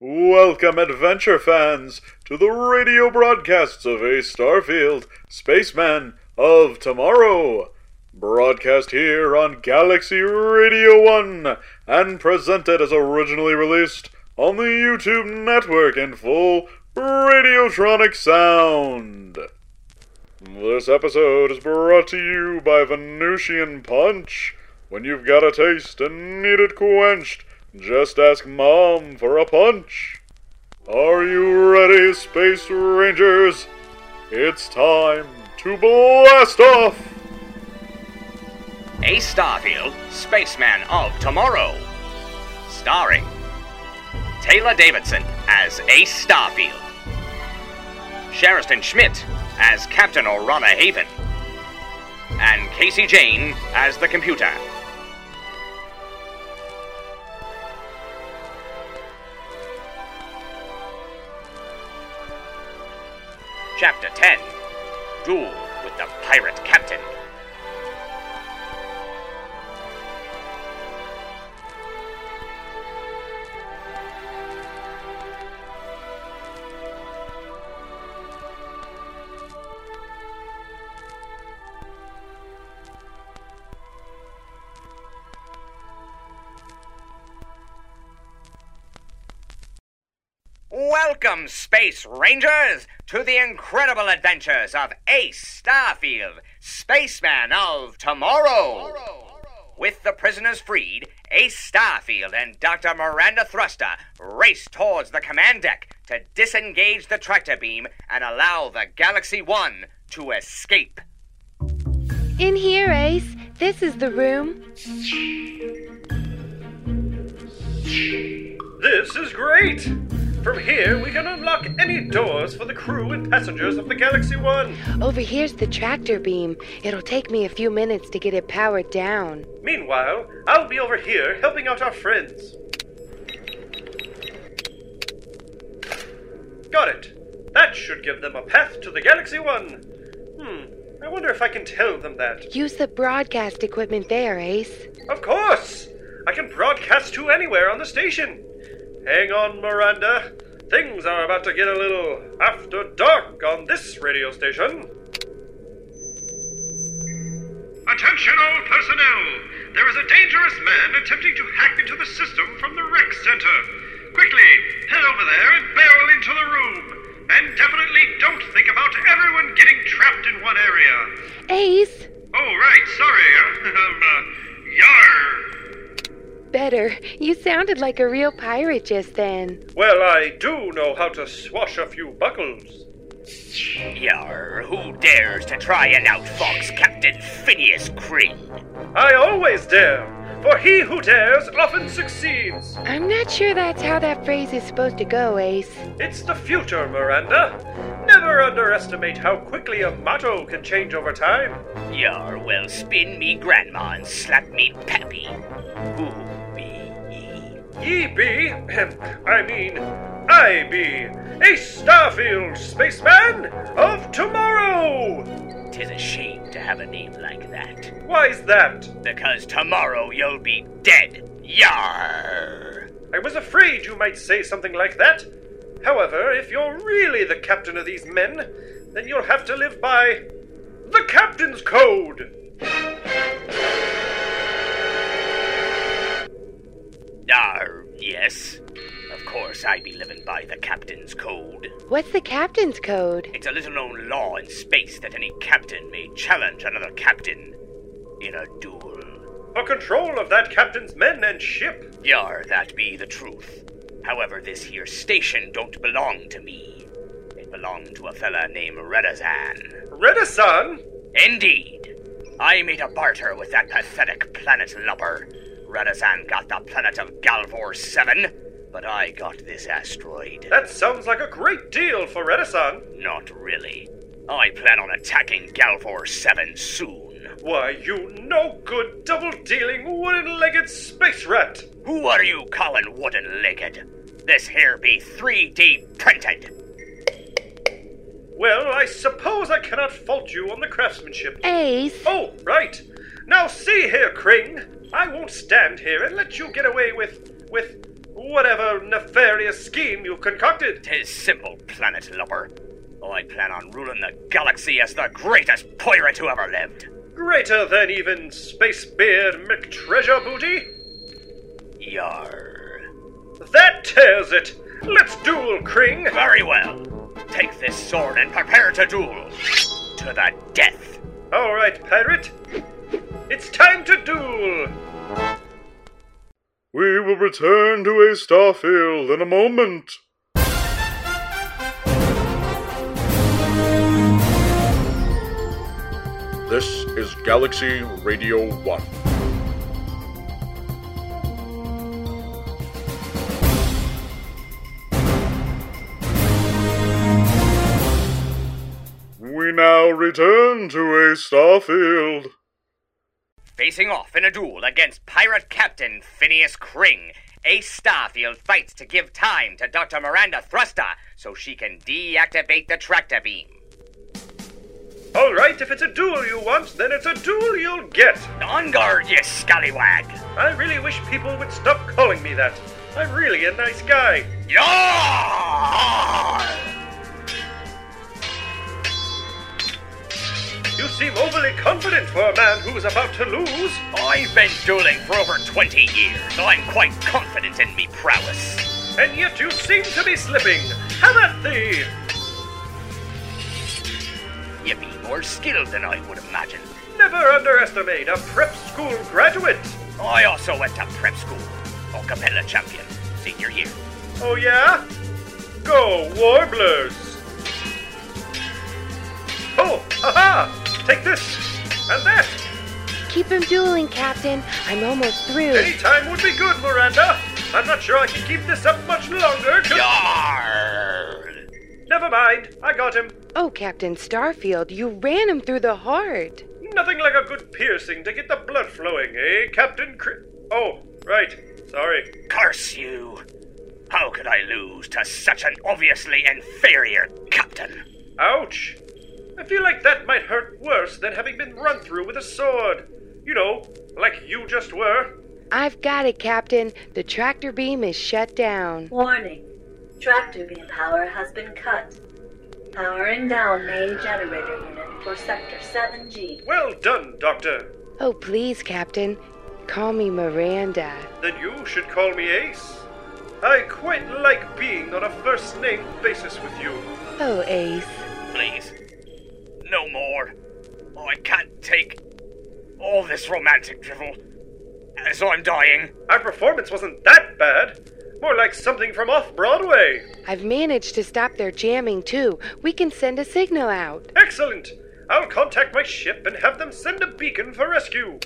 Welcome, adventure fans, to the radio broadcasts of Ace Starfield, Spaceman of Tomorrow. Broadcast here on Galaxy Radio 1 and presented as originally released on the YouTube network in full Radiotronic sound. This episode is brought to you by Venusian Punch. When you've got a taste and need it quenched, just ask Mom for a punch. Are you ready, Space Rangers? It's time to blast off! Ace Starfield, Spaceman of Tomorrow. Starring Taylor Davidson as Ace Starfield, Sheriston Schmidt as Captain Orana Haven, and Casey Jane as the computer. Chapter 10 Duel with the Pirate Captain. Welcome, Space Rangers, to the incredible adventures of Ace Starfield, Spaceman of Tomorrow. With the prisoners freed, Ace Starfield and Dr. Miranda Thruster race towards the command deck to disengage the tractor beam and allow the Galaxy One to escape. In here, Ace. This is the room. This is great! From here, we can unlock any doors for the crew and passengers of the Galaxy One. Over here's the tractor beam. It'll take me a few minutes to get it powered down. Meanwhile, I'll be over here helping out our friends. Got it. That should give them a path to the Galaxy One. Hmm, I wonder if I can tell them that. Use the broadcast equipment there, Ace. Of course! I can broadcast to anywhere on the station. Hang on, Miranda. Things are about to get a little after dark on this radio station. Attention all personnel! There is a dangerous man attempting to hack into the system from the rec center. Quickly, head over there and barrel into the room. And definitely don't think about everyone getting trapped in one area. Ace! Oh, right, sorry. um, uh, yar! Better. You sounded like a real pirate just then. Well, I do know how to swash a few buckles. Yar, who dares to try and outfox Captain Phineas Crane? I always dare, for he who dares often succeeds. I'm not sure that's how that phrase is supposed to go, Ace. It's the future, Miranda. Never underestimate how quickly a motto can change over time. Yar, well, spin me grandma and slap me pappy. Who be ye? Be, I mean, I be, Ace Starfield spaceman of tomorrow. Tis a shame to have a name like that. Why's that? Because tomorrow you'll be dead. Yar! I was afraid you might say something like that. However, if you're really the captain of these men, then you'll have to live by the Captain's Code. Yar, yes. Of course, I be living by the captain's code. What's the captain's code? It's a little known law in space that any captain may challenge another captain in a duel. For control of that captain's men and ship. Yar, that be the truth. However, this here station don't belong to me. It belonged to a fella named Redazan. Redasan? Indeed. I made a barter with that pathetic planet lubber. Redazan got the planet of Galvor 7, but I got this asteroid. That sounds like a great deal for Redasan. Not really. I plan on attacking Galvor 7 soon. Why, you no good, double dealing, wooden legged space rat! Who are you calling wooden legged? This here be 3D printed. Well, I suppose I cannot fault you on the craftsmanship. Ace! Oh, right. Now see here, Kring. I won't stand here and let you get away with. with. whatever nefarious scheme you've concocted. Tis simple, Planet Lubber. I plan on ruling the galaxy as the greatest pirate who ever lived. Greater than even Space Beard McTreasure Booty? Yar. That tears it! Let's duel, Kring! Very well. Take this sword and prepare to duel. To the death. All right, pirate. It's time to duel! We will return to Ace Starfield in a moment. This is Galaxy Radio 1. We now return to Ace Starfield. Facing off in a duel against pirate captain Phineas Kring, Ace Starfield fights to give time to Dr. Miranda Thruster so she can deactivate the tractor beam. All right, if it's a duel you want, then it's a duel you'll get. On guard, you scallywag! I really wish people would stop calling me that. I'm really a nice guy. Yar! You seem overly confident for a man who is about to lose. I've been dueling for over 20 years. I'm quite confident in me prowess. And yet you seem to be slipping. Have at thee! You be more skilled than I would imagine. Never underestimate a prep school graduate. I also went to prep school. Acapella champion, senior year. Oh yeah? Go, Warblers! Oh, haha! Take this and that. Keep him dueling, Captain. I'm almost through. Any time would be good, Miranda. I'm not sure I can keep this up much longer. Yar! Never mind, I got him. Oh, Captain Starfield, you ran him through the heart. Nothing like a good piercing to get the blood flowing, eh, Captain Cri- Oh, right. Sorry. Curse you! How could I lose to such an obviously inferior captain? Ouch! I feel like that might hurt worse than having been run through with a sword. You know, like you just were. I've got it, Captain. The tractor beam is shut down. Warning. Tractor beam power has been cut. Powering down main generator unit for Sector 7G. Well done, Doctor. Oh, please, Captain. Call me Miranda. Then you should call me Ace. I quite like being on a first name basis with you. Oh, Ace. Please. No more. Oh, I can't take all this romantic drivel as I'm dying. Our performance wasn't that bad. More like something from off Broadway. I've managed to stop their jamming, too. We can send a signal out. Excellent. I'll contact my ship and have them send a beacon for rescue.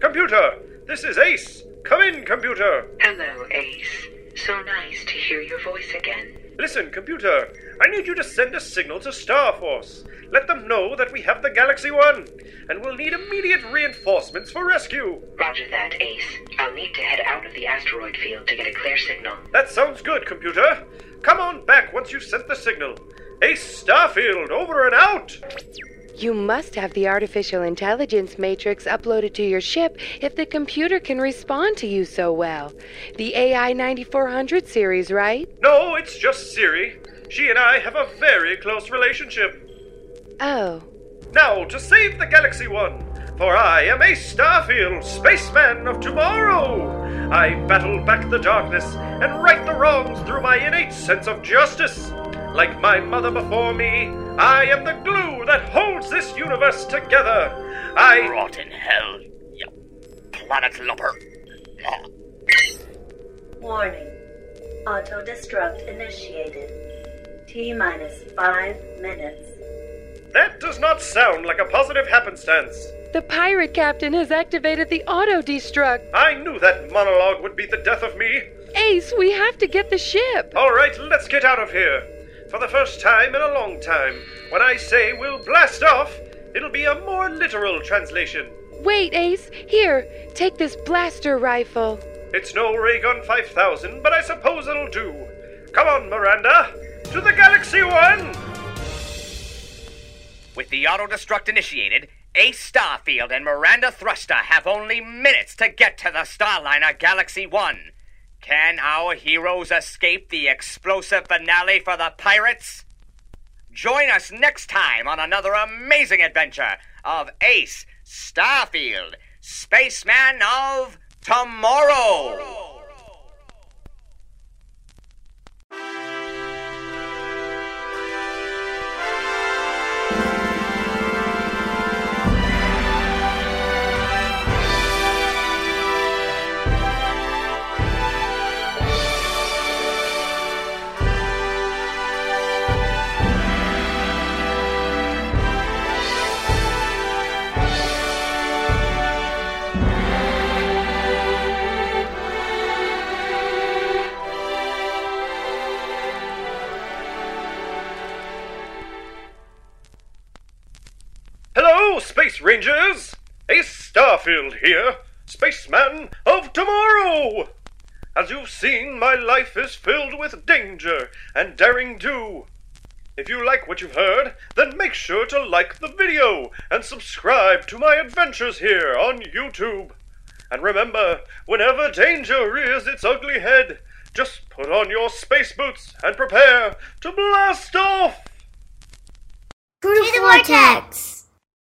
Computer, this is Ace. Come in, computer. Hello, Ace. So nice to hear your voice again. Listen, computer, I need you to send a signal to Starforce. Let them know that we have the Galaxy One, and we'll need immediate reinforcements for rescue. Roger that, Ace. I'll need to head out of the asteroid field to get a clear signal. That sounds good, computer. Come on back once you've sent the signal. Ace Starfield, over and out! You must have the artificial intelligence matrix uploaded to your ship if the computer can respond to you so well. The AI 9400 series, right? No, it's just Siri. She and I have a very close relationship. Oh. Now, to save the Galaxy One, for I am Ace Starfield, spaceman of tomorrow. I battle back the darkness and right the wrongs through my innate sense of justice. Like my mother before me, I am the glue that holds this universe together. I. Rot in hell, you planet lubber. Warning. Auto destruct initiated. T minus five minutes. That does not sound like a positive happenstance. The pirate captain has activated the auto destruct. I knew that monologue would be the death of me. Ace, we have to get the ship. All right, let's get out of here. For the first time in a long time, when I say we'll blast off, it'll be a more literal translation. Wait, Ace. Here, take this blaster rifle. It's no Raygun 5000, but I suppose it'll do. Come on, Miranda. To the Galaxy One! With the auto destruct initiated, Ace Starfield and Miranda Thruster have only minutes to get to the Starliner Galaxy One. Can our heroes escape the explosive finale for the pirates? Join us next time on another amazing adventure of Ace Starfield, Spaceman of Tomorrow. Hello, Rangers! Ace Starfield here, Spaceman of Tomorrow! As you've seen, my life is filled with danger and daring do. If you like what you've heard, then make sure to like the video and subscribe to my adventures here on YouTube. And remember, whenever danger rears its ugly head, just put on your space boots and prepare to blast off! Through the vortex!